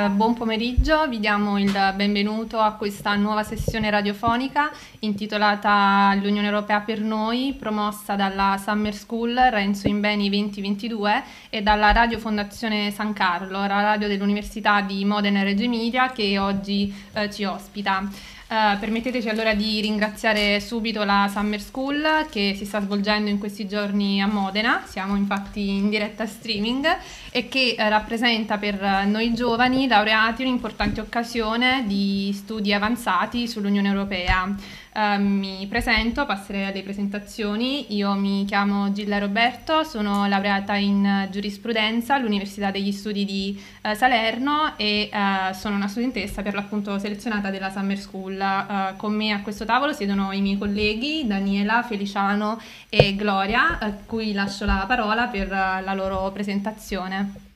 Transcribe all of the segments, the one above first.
Eh, buon pomeriggio, vi diamo il benvenuto a questa nuova sessione radiofonica intitolata L'Unione Europea per noi, promossa dalla Summer School Renzo Imbeni 2022 e dalla Radio Fondazione San Carlo, la radio dell'Università di Modena e Reggio Emilia che oggi eh, ci ospita. Uh, permetteteci allora di ringraziare subito la Summer School che si sta svolgendo in questi giorni a Modena, siamo infatti in diretta streaming e che uh, rappresenta per noi giovani laureati un'importante occasione di studi avanzati sull'Unione Europea. Uh, mi presento, passerei alle presentazioni. Io mi chiamo Gilla Roberto, sono laureata in giurisprudenza all'Università degli Studi di Salerno e sono una studentessa per l'appunto selezionata della Summer School. Con me a questo tavolo siedono i miei colleghi Daniela, Feliciano e Gloria, a cui lascio la parola per la loro presentazione.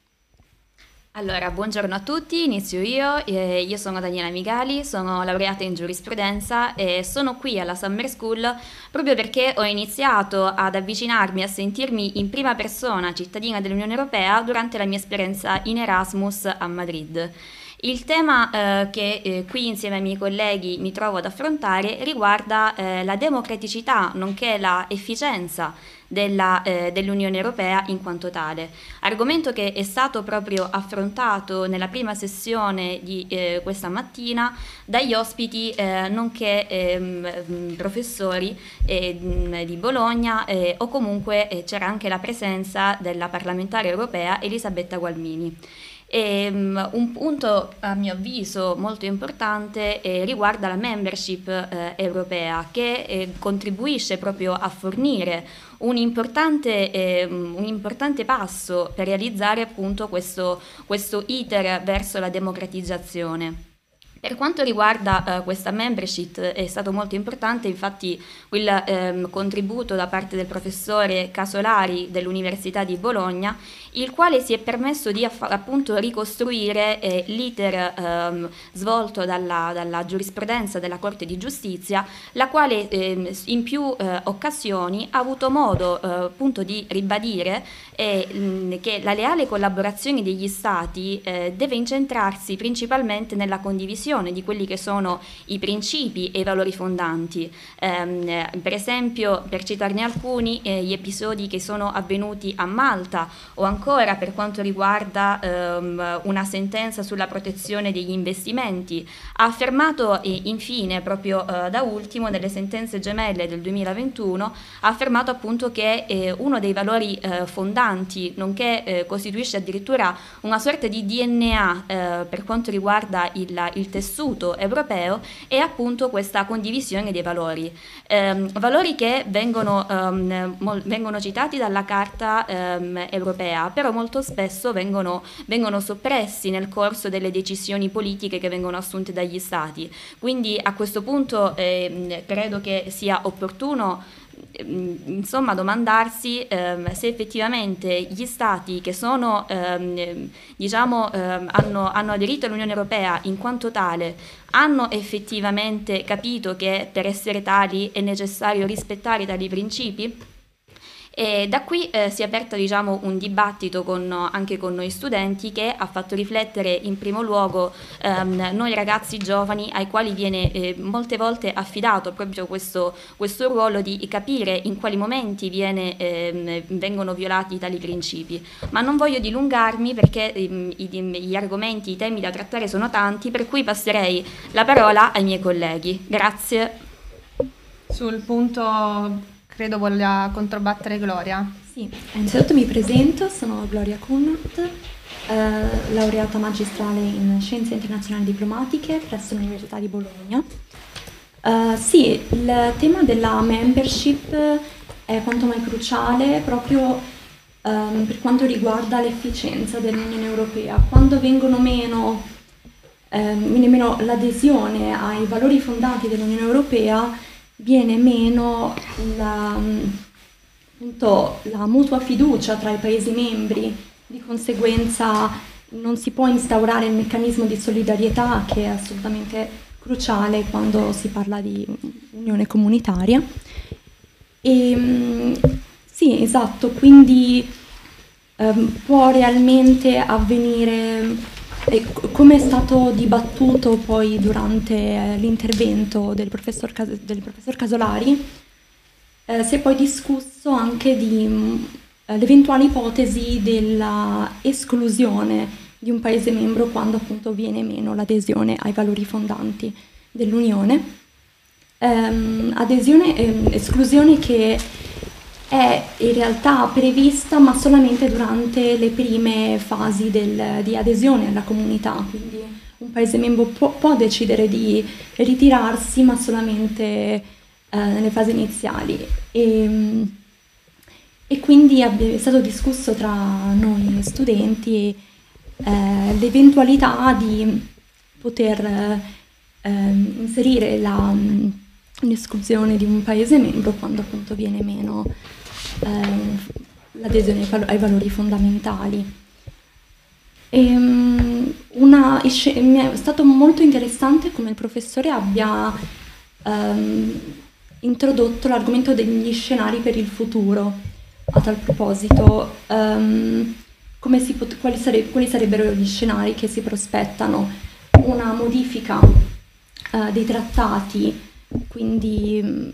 Allora, buongiorno a tutti, inizio io. Eh, io sono Daniela Migali, sono laureata in giurisprudenza e sono qui alla Summer School proprio perché ho iniziato ad avvicinarmi, a sentirmi in prima persona cittadina dell'Unione Europea durante la mia esperienza in Erasmus a Madrid. Il tema eh, che eh, qui insieme ai miei colleghi mi trovo ad affrontare riguarda eh, la democraticità nonché la efficienza eh, dell'Unione Europea in quanto tale. Argomento che è stato proprio affrontato nella prima sessione di eh, questa mattina dagli ospiti eh, nonché ehm, professori eh, di Bologna o comunque c'era anche la presenza della parlamentare europea Elisabetta Gualmini. E, um, un punto a mio avviso molto importante eh, riguarda la membership eh, europea che eh, contribuisce proprio a fornire un importante, ehm, un importante, passo per realizzare appunto questo, questo iter verso la democratizzazione. Per quanto riguarda uh, questa membership è stato molto importante infatti il um, contributo da parte del professore Casolari dell'Università di Bologna, il quale si è permesso di aff- appunto ricostruire eh, l'iter um, svolto dalla, dalla, giurisprudenza della Corte di Giustizia, la quale eh, in più eh, occasioni ha avuto modo eh, appunto di ribadire mh, che la leale collaborazione degli Stati eh, deve incentrarsi principalmente nella condivisione condivisione di quelli che sono i principi e i valori fondanti. Eh, per esempio, per citarne alcuni, eh, gli episodi che sono avvenuti a Malta o ancora per quanto riguarda ehm, una sentenza sulla protezione degli investimenti, ha affermato e infine, proprio eh, da ultimo, nelle sentenze gemelle del 2021, ha affermato appunto che eh, uno dei valori eh, fondanti, nonché eh, costituisce addirittura una sorta di DNA per quanto riguarda il, il tessuto tessuto europeo è appunto questa condivisione dei valori. Eh, valori che vengono, um, mol- vengono, citati dalla Carta um, europea, però molto spesso vengono, vengono soppressi nel corso delle decisioni politiche che vengono assunte dagli Stati. Quindi a questo punto eh, credo che sia opportuno Ehm, insomma domandarsi ehm, se effettivamente gli stati che sono, ehm, diciamo, ehm, hanno, hanno aderito all'Unione Europea in quanto tale hanno effettivamente capito che per essere tali è necessario rispettare tali principi? E da qui eh, si è aperto diciamo, un dibattito con, anche con noi studenti che ha fatto riflettere in primo luogo ehm, noi ragazzi giovani ai quali viene eh, molte volte affidato proprio questo, questo, ruolo di capire in quali momenti viene, ehm, vengono violati tali principi. Ma non voglio dilungarmi perché ehm, gli argomenti, i temi da trattare sono tanti, per cui passerei la parola ai miei colleghi. Grazie. Sul punto Credo voglia controbattere Gloria. Sì, innanzitutto mi presento, sono Gloria Kunnert, eh, laureata magistrale in Scienze Internazionali Diplomatiche presso l'Università di Bologna. Uh, sì, il tema della membership è quanto mai cruciale proprio um, per quanto riguarda l'efficienza dell'Unione Europea. Quando vengono meno, viene meno l'adesione ai valori fondati dell'Unione Europea, viene meno la, appunto, la mutua fiducia tra i Paesi membri, di conseguenza non si può instaurare il meccanismo di solidarietà che è assolutamente cruciale quando si parla di unione comunitaria. E, sì, esatto, quindi ehm, può realmente avvenire e come è stato dibattuto poi durante eh, l'intervento del del professor Casolari, eh, si è poi discusso anche mh, mm, ipotesi della esclusione di un Paese membro quando appunto viene meno l'adesione ai valori fondanti dell'Unione. Ehm, ehm, esclusione che è in realtà prevista ma solamente durante le prime fasi del, di adesione alla comunità, quindi un Paese membro può, può decidere di ritirarsi ma solamente eh, nelle fasi iniziali. E, e quindi è stato discusso tra noi studenti eh, l'eventualità di poter eh, inserire la, l'esclusione di un Paese membro quando appunto viene meno l'adesione ai valori fondamentali. E, um, una, mi è stato molto interessante come il professore abbia um, introdotto l'argomento degli scenari per il futuro. A tal proposito, um, pot- quali, sare- quali, sarebbero gli scenari che si prospettano? Una modifica uh, dei trattati, quindi um,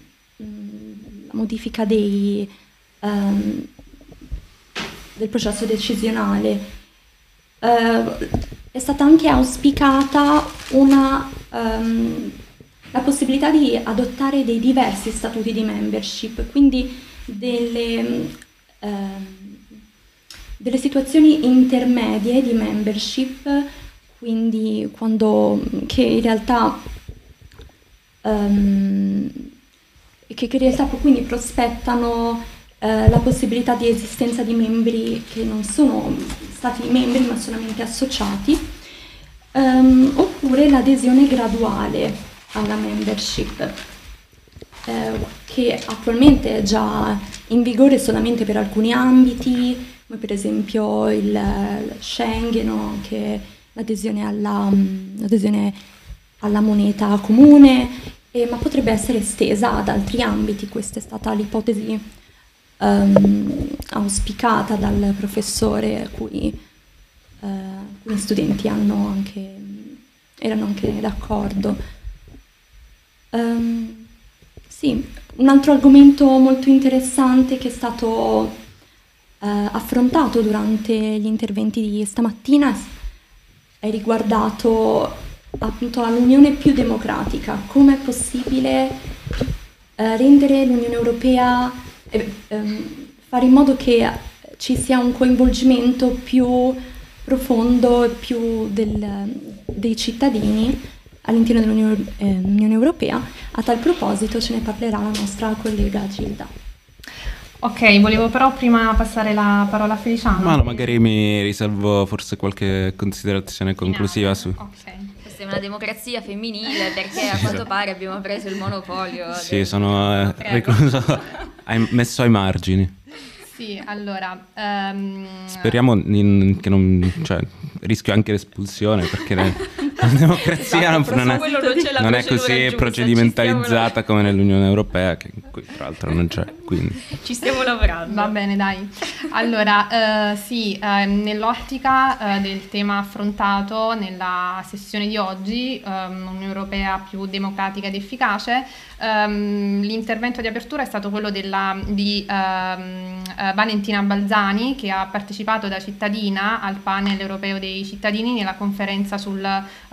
la modifica dei, um, del processo decisionale. Uh, è stata anche auspicata una, um, la possibilità di adottare dei diversi statuti di membership, quindi delle, uh, delle situazioni intermedie di membership, quindi quando, che in realtà um, che, che in realtà quindi prospettano eh, la possibilità di esistenza di membri che non sono stati membri ma solamente associati, um, oppure l'adesione graduale alla membership, eh, che attualmente è già in vigore solamente per alcuni ambiti, come per esempio il, Schengen o anche l'adesione alla, l'adesione alla moneta comune, eh, ma potrebbe essere estesa ad altri ambiti. Questa è stata l'ipotesi um, auspicata dal professore a cui uh, alcuni studenti anche, erano anche d'accordo. Um, sì, un altro argomento molto interessante che è stato uh, affrontato durante gli interventi di stamattina è riguardato appunto all'Unione più democratica, come è possibile uh, rendere l'Unione Europea ehm, fare in modo che ci sia un coinvolgimento più profondo e più del, dei cittadini all'interno dell'Unione eh, Europea. A tal proposito ce ne parlerà la nostra collega Gilda. Ok, volevo però prima passare la parola a Feliciano. Ma no, magari mi riservo forse qualche considerazione conclusiva su... Ok. Questa è una democrazia femminile perché a quanto pare abbiamo preso il monopolio. Sì, del... sono eh, recluso hai messo ai margini. Sì, allora... Um... Speriamo in, che non... Cioè, rischio anche l'espulsione perché la democrazia esatto, non, è, non è così giusta, procedimentalizzata come nell'Unione Europea, che qui tra l'altro non c'è. Quindi. Ci stiamo lavorando. Va bene, dai. Allora, uh, sì, uh, nell'ottica uh, del tema affrontato nella sessione di oggi, um, Unione Europea più democratica ed efficace, um, l'intervento di apertura è stato quello della, di um, Valentina Balzani, che ha partecipato da cittadina al panel europeo dei cittadini nella conferenza sul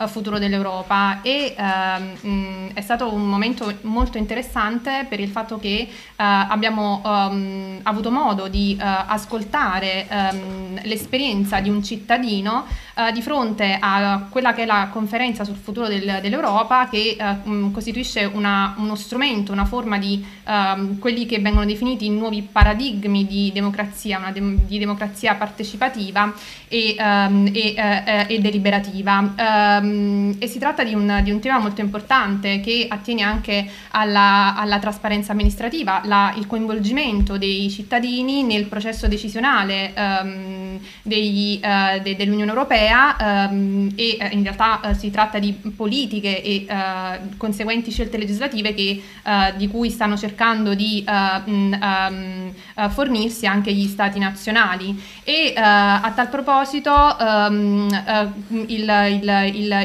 futuro dell'Europa e mh, è stato un momento molto interessante per il fatto che abbiamo abbiamo um, avuto modo di uh, ascoltare um, l'esperienza di un cittadino uh, di fronte a quella che è la conferenza sul futuro del, dell'Europa che um, costituisce una, uno strumento, una forma di quelli che vengono definiti nuovi paradigmi di democrazia, una de- di democrazia partecipativa e, e, uh, e deliberativa. E si tratta di un, di un, tema molto importante che attiene anche alla, alla trasparenza amministrativa, la, il coinvolgimento dei cittadini nel processo decisionale um, degli, uh, de, dell'Unione Europea um, e uh, in realtà uh, si tratta di politiche e conseguenti scelte legislative che, di cui stanno cercando di fornirsi anche gli stati nazionali. E a tal proposito il, il, il,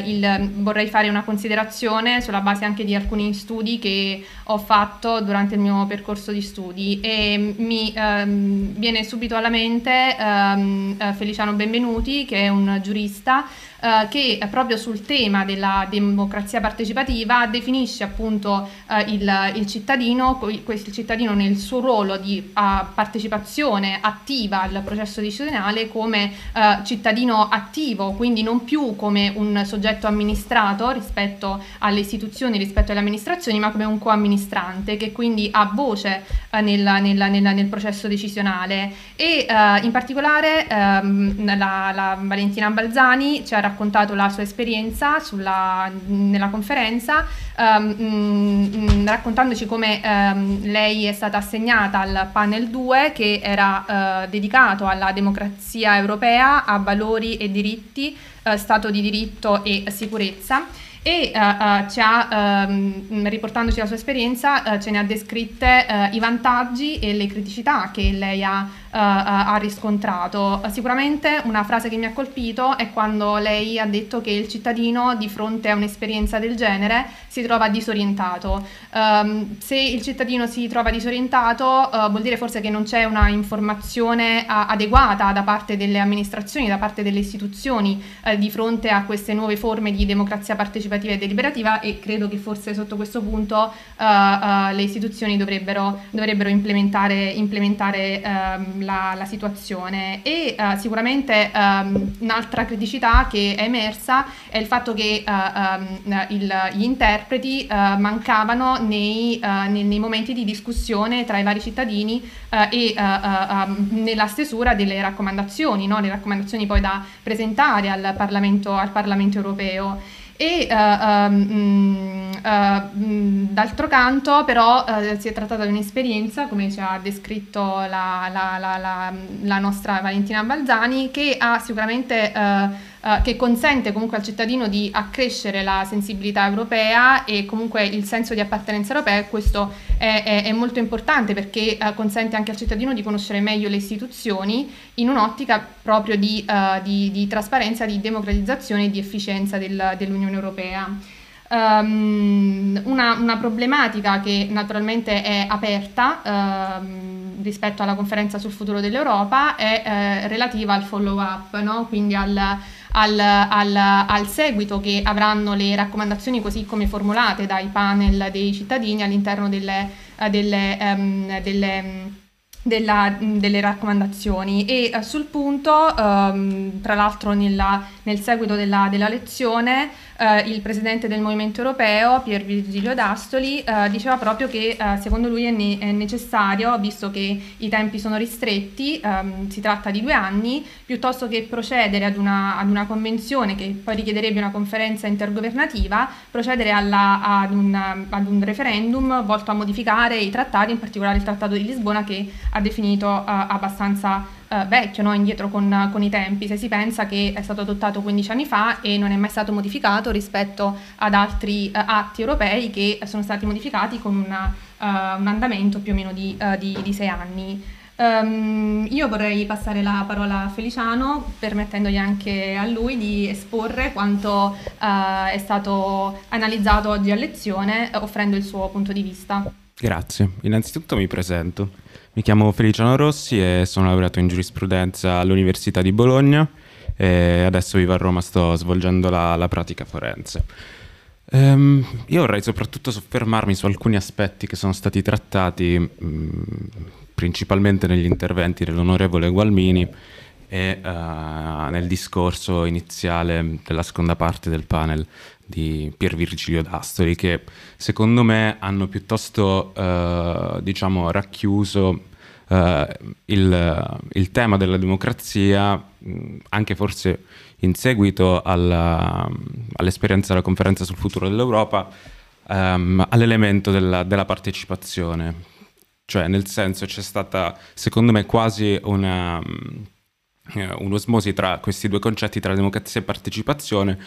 vorrei fare una considerazione sulla base anche di alcuni studi che ho fatto durante il mio percorso di studi. E mi ehm, viene subito alla mente ehm, eh, Feliciano Benvenuti che è un giurista eh, che proprio sul tema della democrazia partecipativa definisce appunto eh, il, il, cittadino, il cittadino nel suo ruolo di uh, partecipazione attiva al processo decisionale come uh, cittadino attivo, quindi non più come un soggetto amministrato rispetto alle istituzioni, rispetto alle amministrazioni, ma come un coamministrante che quindi ha voce uh, nel, nel, nel, nel, processo decisionale. E in particolare um, la, la Valentina Balzani ci ha raccontato la sua esperienza sulla, nella conferenza, um, raccontandoci come um, lei è stata assegnata al panel 2 che era uh, dedicato alla democrazia europea, a valori e diritti, uh, Stato di diritto e sicurezza. E uh, uh, ci ha, um, riportandoci la sua esperienza, uh, ce ne ha descritte i vantaggi e le criticità che lei ha, ha riscontrato. sicuramente una frase che mi ha colpito è quando lei ha detto che il cittadino di fronte a un'esperienza del genere si trova disorientato. Um, se il cittadino si trova disorientato vuol dire forse che non c'è una informazione adeguata da parte delle amministrazioni, da parte delle istituzioni di fronte a queste nuove forme di democrazia partecipativa e deliberativa e credo che forse sotto questo punto uh, uh, le istituzioni dovrebbero, dovrebbero implementare, implementare um, la, la, situazione e uh, sicuramente um, un'altra criticità che è emersa è il fatto che um, il, gli interpreti mancavano nei, nei, nei, momenti di discussione tra i vari cittadini e nella stesura delle raccomandazioni, no? le raccomandazioni poi da presentare al Parlamento, al Parlamento europeo. E uh, um, uh, d'altro canto, però, uh, si è trattata di un'esperienza, come ci ha descritto la, la, la, la nostra Valentina Balzani, che ha sicuramente eh, che consente comunque al cittadino di accrescere la sensibilità europea e comunque il senso di appartenenza europea e questo è, è, è molto importante perché uh, consente anche al cittadino di conoscere meglio le istituzioni in un'ottica proprio di, uh, di, di trasparenza, di democratizzazione e di efficienza del, dell'Unione Europea. Um, una, una, problematica che naturalmente è aperta um, rispetto alla conferenza sul futuro dell'Europa è eh, relativa al follow up, no? quindi al, al, al, al, seguito che avranno le raccomandazioni così come formulate dai panel dei cittadini all'interno delle, eh, delle, um, delle della, delle raccomandazioni. E uh, sul punto, um, tra l'altro nella, nel seguito della, della lezione, uh, il presidente del Movimento Europeo, Pier Virgilio D'Astoli, uh, diceva proprio che secondo lui è, ne- è, necessario, visto che i tempi sono ristretti, um, si tratta di due anni, piuttosto che procedere ad una, ad una, convenzione che poi richiederebbe una conferenza intergovernativa, procedere alla, ad, un, ad un referendum volto a modificare i trattati, in particolare il Trattato di Lisbona che ha definito uh, abbastanza uh, vecchio, no? indietro con, con, i tempi, se si pensa che è stato adottato 15 anni fa e non è mai stato modificato rispetto ad altri uh, atti europei che sono stati modificati con una, un andamento più o meno di, di, di sei anni. Um, io vorrei passare la parola a Feliciano, permettendogli anche a lui di esporre quanto uh, è stato analizzato oggi a lezione, offrendo il suo punto di vista. Grazie. Innanzitutto mi presento. Mi chiamo Feliciano Rossi e sono laureato in giurisprudenza all'Università di Bologna e adesso vivo a Roma, sto svolgendo la, la pratica forense. Um, io vorrei soprattutto soffermarmi su alcuni aspetti che sono stati trattati um, principalmente negli interventi dell'onorevole Gualmini e uh, nel discorso iniziale della seconda parte del panel di Pier Virgilio D'Astoli che secondo me hanno piuttosto uh, diciamo racchiuso uh, il, il, tema della democrazia anche forse in seguito alla, all'esperienza della conferenza sul futuro dell'Europa um, all'elemento della, della partecipazione. Cioè, nel senso, c'è stata, secondo me, quasi una, un'osmosi tra questi due concetti, tra democrazia e partecipazione,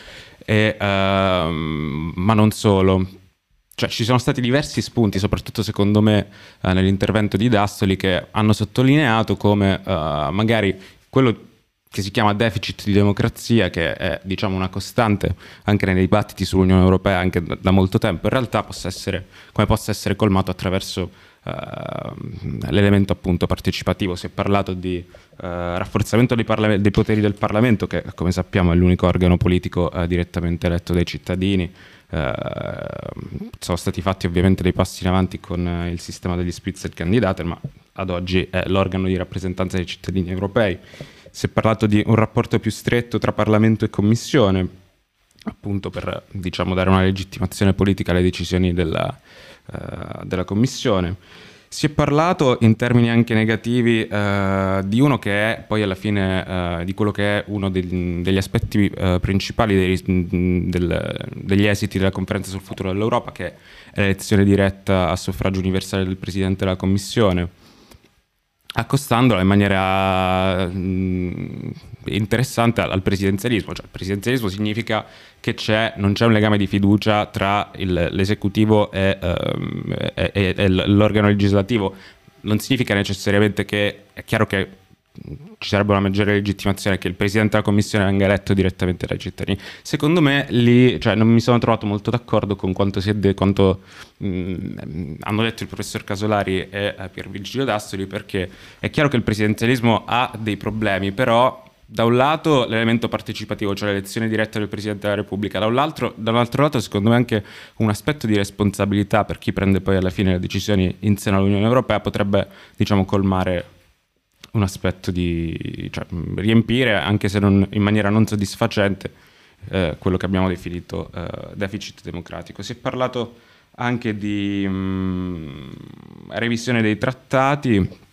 e, uh, ma non solo. Cioè, ci sono stati diversi spunti, soprattutto secondo me uh, nell'intervento di Dastoli, che hanno sottolineato come uh, magari quello che si chiama deficit di democrazia, che è diciamo, una costante anche nei dibattiti sull'Unione Europea anche da, da molto tempo, in realtà possa essere, come possa essere colmato attraverso l'elemento appunto partecipativo. Si è parlato di uh, rafforzamento dei, dei, poteri del Parlamento, che come sappiamo è l'unico organo politico uh, direttamente eletto dai cittadini. sono stati fatti ovviamente dei passi in avanti con il sistema degli Spitzenkandidaten, ma ad oggi è l'organo di rappresentanza dei cittadini europei si è parlato di un rapporto più stretto tra Parlamento e Commissione, appunto per diciamo, dare una legittimazione politica alle decisioni della, della Commissione. Si è parlato in termini anche negativi uh, di uno che è poi alla fine uh, di quello che è uno degli, degli aspetti uh, principali dei, del, degli esiti della conferenza sul futuro dell'Europa, che è l'elezione diretta a suffragio universale del Presidente della Commissione accostandola in maniera mm, interessante al, al, presidenzialismo. Cioè, il presidenzialismo significa che c'è, non c'è un legame di fiducia tra il, l'esecutivo e, um, e, e l'organo legislativo. Non significa necessariamente che è chiaro che ci sarebbe una maggiore legittimazione che il presidente della commissione venga eletto direttamente dai cittadini. Secondo me lì cioè, non mi sono trovato molto d'accordo con quanto, de- quanto mh, hanno detto il professor Casolari e eh, Pier Vigilio D'Astoli perché è chiaro che il presidenzialismo ha dei problemi, però da un lato l'elemento partecipativo, cioè l'elezione diretta del Presidente della Repubblica, da un, altro, da un altro lato secondo me anche un aspetto di responsabilità per chi prende poi alla fine le decisioni in seno all'Unione Europea potrebbe diciamo colmare un aspetto di cioè, riempire, anche se non, in maniera non soddisfacente, eh, quello che abbiamo definito eh, deficit democratico. Si è parlato anche di mh, mm, revisione dei trattati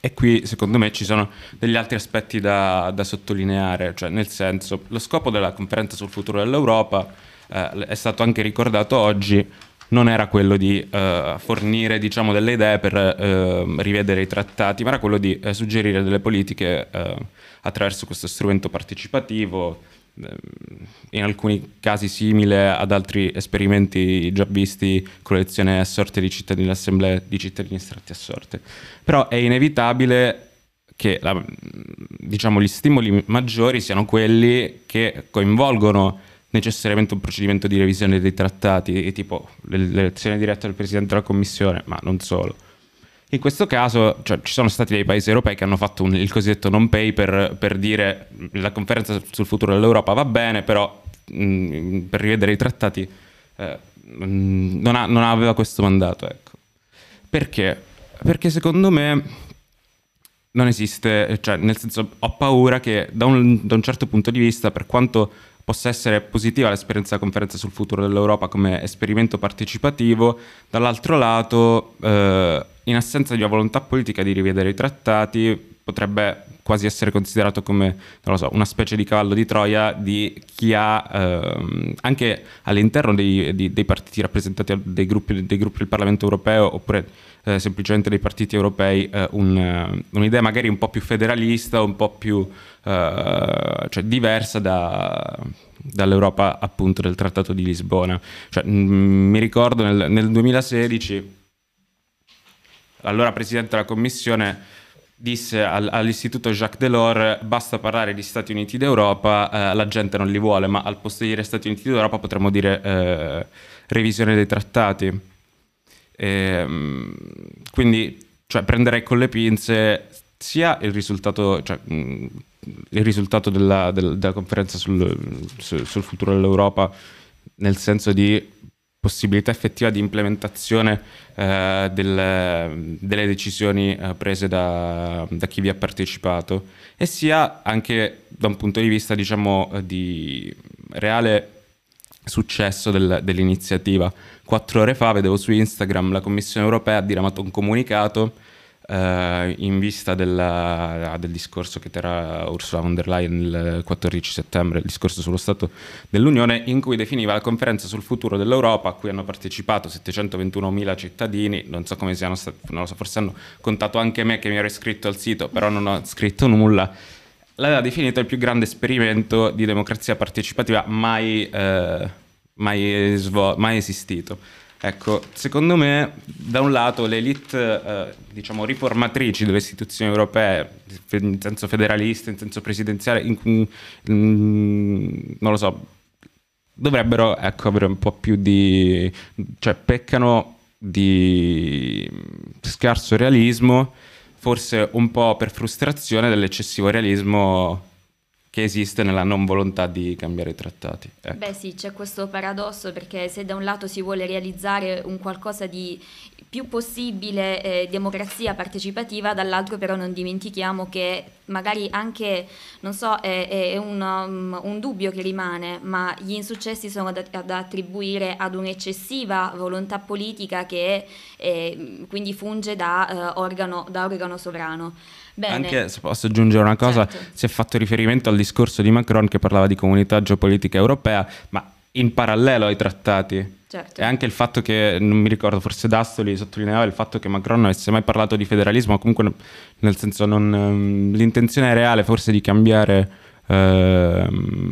e qui secondo me ci sono degli altri aspetti da, da sottolineare, cioè nel senso lo scopo della conferenza sul futuro dell'Europa eh, è stato anche ricordato oggi, non era quello di uh, fornire diciamo, delle idee per uh, rivedere i trattati, ma era quello di uh, suggerire delle politiche attraverso questo strumento partecipativo, ehm, in alcuni casi simile ad altri esperimenti già visti con l'elezione a sorte di cittadini, l'assemblea di cittadini estratti a sorte. Però è inevitabile che la, diciamo, gli stimoli maggiori siano quelli che coinvolgono necessariamente un procedimento di revisione dei trattati, tipo l'elezione diretta del Presidente della Commissione, ma non solo. In questo caso cioè, ci sono stati dei paesi europei che hanno fatto un, il cosiddetto non paper per dire la conferenza sul futuro dell'Europa va bene, però mh, mm, per rivedere i trattati eh, mm, non, ha, non, aveva questo mandato. Ecco. Perché? Perché secondo me non esiste, cioè nel senso ho paura che da un, da un certo punto di vista, per quanto possa essere positiva l'esperienza della conferenza sul futuro dell'Europa come esperimento partecipativo, dall'altro lato, eh, in assenza di una volontà politica di rivedere i trattati, potrebbe quasi essere considerato come so, una specie di cavallo di Troia di chi ha ehm, anche all'interno dei, di, dei, partiti rappresentati dei gruppi, dei gruppi, del Parlamento europeo oppure eh, semplicemente dei partiti europei eh, un, un'idea magari un po' più federalista, un po' più eh, cioè diversa da, dall'Europa appunto del Trattato di Lisbona. Cioè, mh, mi ricordo nel, nel 2016 l'allora Presidente della Commissione disse al, all'istituto Jacques Delors basta parlare di Stati Uniti d'Europa, eh, la gente non li vuole, ma al posto di dire Stati Uniti d'Europa potremmo dire eh, revisione dei trattati. E, ehm, quindi cioè, prenderei con le pinze sia il risultato, cioè, mh, il risultato della, del, della conferenza sul, sul, futuro dell'Europa, nel senso di possibilità effettiva di implementazione eh, del, delle decisioni eh, prese da, da, chi vi ha partecipato, e sia anche da un punto di vista, diciamo, di reale successo del, dell'iniziativa. Quattro ore fa vedevo su Instagram la Commissione europea ha diramato un comunicato eh, in vista della, del discorso che terrà Ursula von der Leyen il 14 settembre, il discorso sullo Stato dell'Unione, in cui definiva la conferenza sul futuro dell'Europa, a cui hanno partecipato 721.000 cittadini, non so come siano stati, non lo so, forse hanno contato anche me che mi ero iscritto al sito, però non ho scritto nulla. L'aveva definito il più grande esperimento di democrazia partecipativa mai, eh, mai, mai esistito. Ecco, secondo me, da un lato, le elite, eh, diciamo, riformatrici delle istituzioni europee, in senso federalista, in senso presidenziale, in, in, in, non lo so, dovrebbero ecco, avere un po' più di... cioè peccano di scarso realismo, forse un po' per frustrazione dell'eccessivo realismo che esiste nella non volontà di cambiare i trattati. Ecco. Beh sì, c'è questo paradosso perché se da un lato si vuole realizzare un qualcosa di più possibile eh, democrazia partecipativa, dall'altro però non dimentichiamo che magari anche, non so, è, è un, um, un, dubbio che rimane, ma gli insuccessi sono da, da attribuire ad un'eccessiva volontà politica che eh, quindi funge da, uh, organo, da organo sovrano. Bene. Anche se posso aggiungere una cosa, certo. si è fatto riferimento al discorso di Macron che parlava di comunità geopolitica europea, ma in parallelo ai trattati. Certo. E anche il fatto che, non mi ricordo, forse Dastoli sottolineava il fatto che Macron non avesse mai parlato di federalismo, comunque nel senso non, ehm, l'intenzione reale forse di cambiare eh,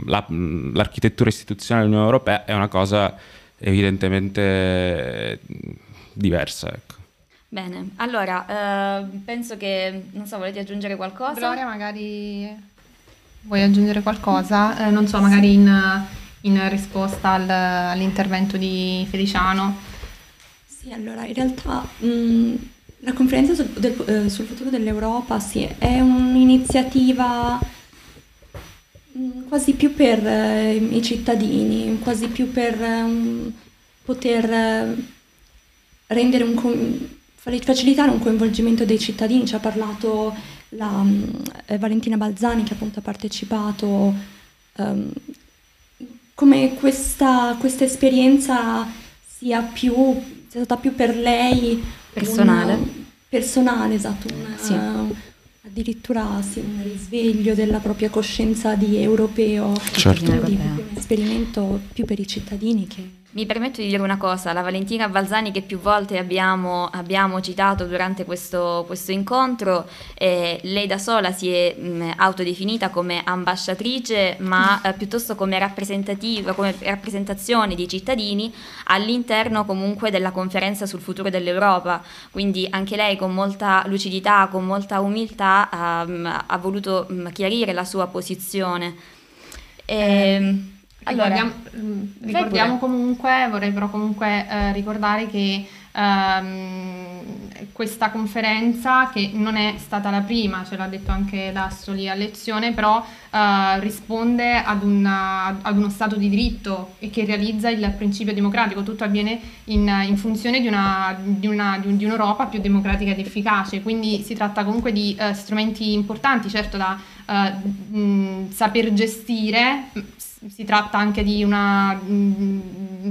la, l'architettura istituzionale dell'Unione Europea è una cosa evidentemente diversa. Ecco. Bene, allora eh, penso che, non so, volete aggiungere qualcosa? Gloria, magari vuoi aggiungere qualcosa? Eh, non so, magari in, in risposta al, all'intervento di Feliciano. Sì, allora, in realtà mh, la conferenza sul, del, eh, sul, futuro dell'Europa sì, è un'iniziativa mh, quasi più per eh, i cittadini, quasi più per um, poter eh, rendere un facilitare un coinvolgimento dei cittadini, ci ha parlato la, eh, Valentina Balzani che appunto ha partecipato, um, come questa, questa, esperienza sia, più, sia stata più per lei personale, una, personale esatto, una, sì. uh, addirittura sì, un risveglio della propria coscienza di europeo, certo. di, un esperimento più per i cittadini che mi permetto di dire una cosa, la Valentina Balzani che più volte abbiamo, abbiamo citato durante questo, questo incontro, eh, lei da sola si è mh, autodefinita come ambasciatrice, ma eh, piuttosto come rappresentativa, come rappresentazione dei cittadini all'interno comunque della conferenza sul futuro dell'Europa. Quindi anche lei con molta lucidità, con molta umiltà um, ha voluto um, chiarire la sua posizione. E, eh allora, ricordiamo, mm, ricordiamo comunque, vorrei però comunque eh, ricordare che ehm, questa conferenza, che non è stata la prima, ce l'ha detto anche Dassoli a lezione, però eh, risponde ad, una, ad, uno Stato di diritto e che realizza il principio democratico. Tutto avviene in, in funzione di, una, di, una, di, un, di, un'Europa più democratica ed efficace, quindi si tratta comunque di eh, strumenti importanti, certo da eh, mh, saper gestire si tratta anche di una, mm,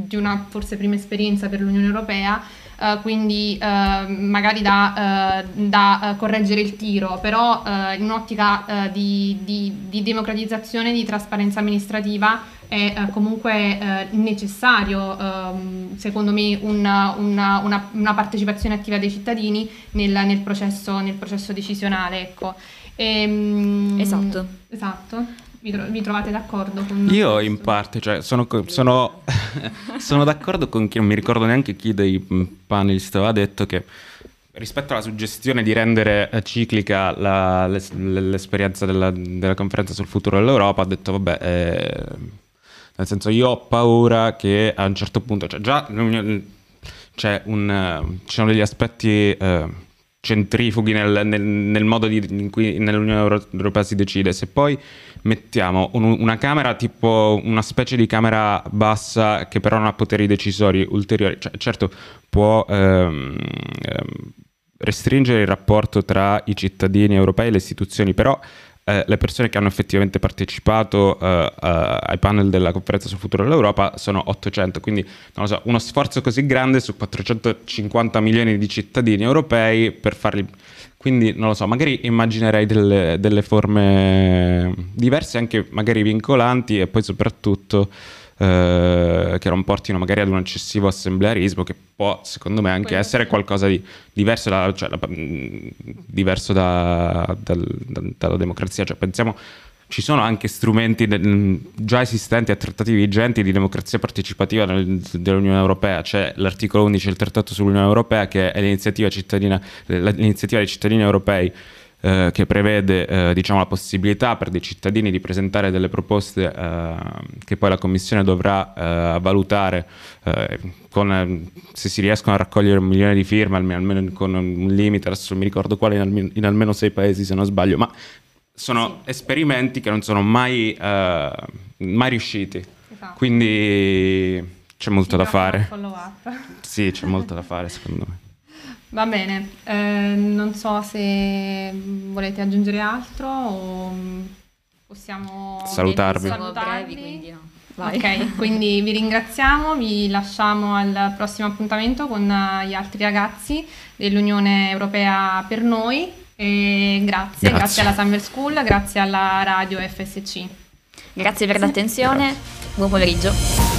di una forse prima esperienza per l'Unione Europea, Uh, quindi uh, magari da, uh, da correggere il tiro, però in un'ottica di, di, di, democratizzazione e di trasparenza amministrativa è comunque necessario, ehm, secondo me, una, una, una, una, partecipazione attiva dei cittadini nel, nel, processo, nel processo, decisionale. Ecco. E, ehm, esatto. esatto. Vi, tro- vi, trovate d'accordo con Io in parte, cioè, sono, sono, sono, d'accordo con chi non mi ricordo neanche chi dei panelist aveva detto che rispetto alla suggestione di rendere eh, ciclica la, l'es- l'esperienza della, della, conferenza sul futuro dell'Europa, ha detto vabbè, eh, nel senso io ho paura che a un certo punto, cioè già c'è un, ci sono degli aspetti... Eh, centrifughi nel, nel, nel modo di, in cui nell'Unione Europea si decide. Se poi mettiamo un, una camera tipo una specie di camera bassa che però non ha poteri decisori ulteriori, cioè, certo può ehm, ehm, restringere il rapporto tra i cittadini europei e le istituzioni, però eh, le persone che hanno effettivamente partecipato eh, ai panel della conferenza sul futuro dell'Europa sono 800, quindi so, uno sforzo così grande su 450 milioni di cittadini europei per farli... Quindi non lo so, magari immaginerei delle, delle forme diverse, anche magari vincolanti e poi soprattutto eh, che non portino magari ad un eccessivo assemblearismo che può secondo me anche essere qualcosa di diverso, da, cioè, diverso da, dal, da, dalla democrazia. Cioè, pensiamo ci sono anche strumenti de- già esistenti a trattati vigenti di democrazia partecipativa nel, dell'Unione Europea. C'è l'articolo 11 del Trattato sull'Unione Europea che è l'iniziativa, cittadina, l'iniziativa dei cittadini europei eh, che prevede eh, diciamo, la possibilità per dei cittadini di presentare delle proposte eh, che poi la Commissione dovrà eh, valutare eh, con, se si riescono a raccogliere un milione di firme, almeno, almeno con un limite, adesso non mi ricordo quale, in, almeno, in almeno sei paesi se non sbaglio, ma sono esperimenti che non sono mai, mai riusciti. Esatto. Quindi c'è molto da fare. Sì, c'è molto da fare secondo me. Va bene, eh, non so se volete aggiungere altro o possiamo salutarvi. salutarvi. Brevi, no. Ok, quindi vi ringraziamo, vi lasciamo al prossimo appuntamento con gli altri ragazzi dell'Unione Europea per noi e grazie, grazie, grazie alla Summer School, grazie alla radio FSC. Grazie per l'attenzione, buon pomeriggio.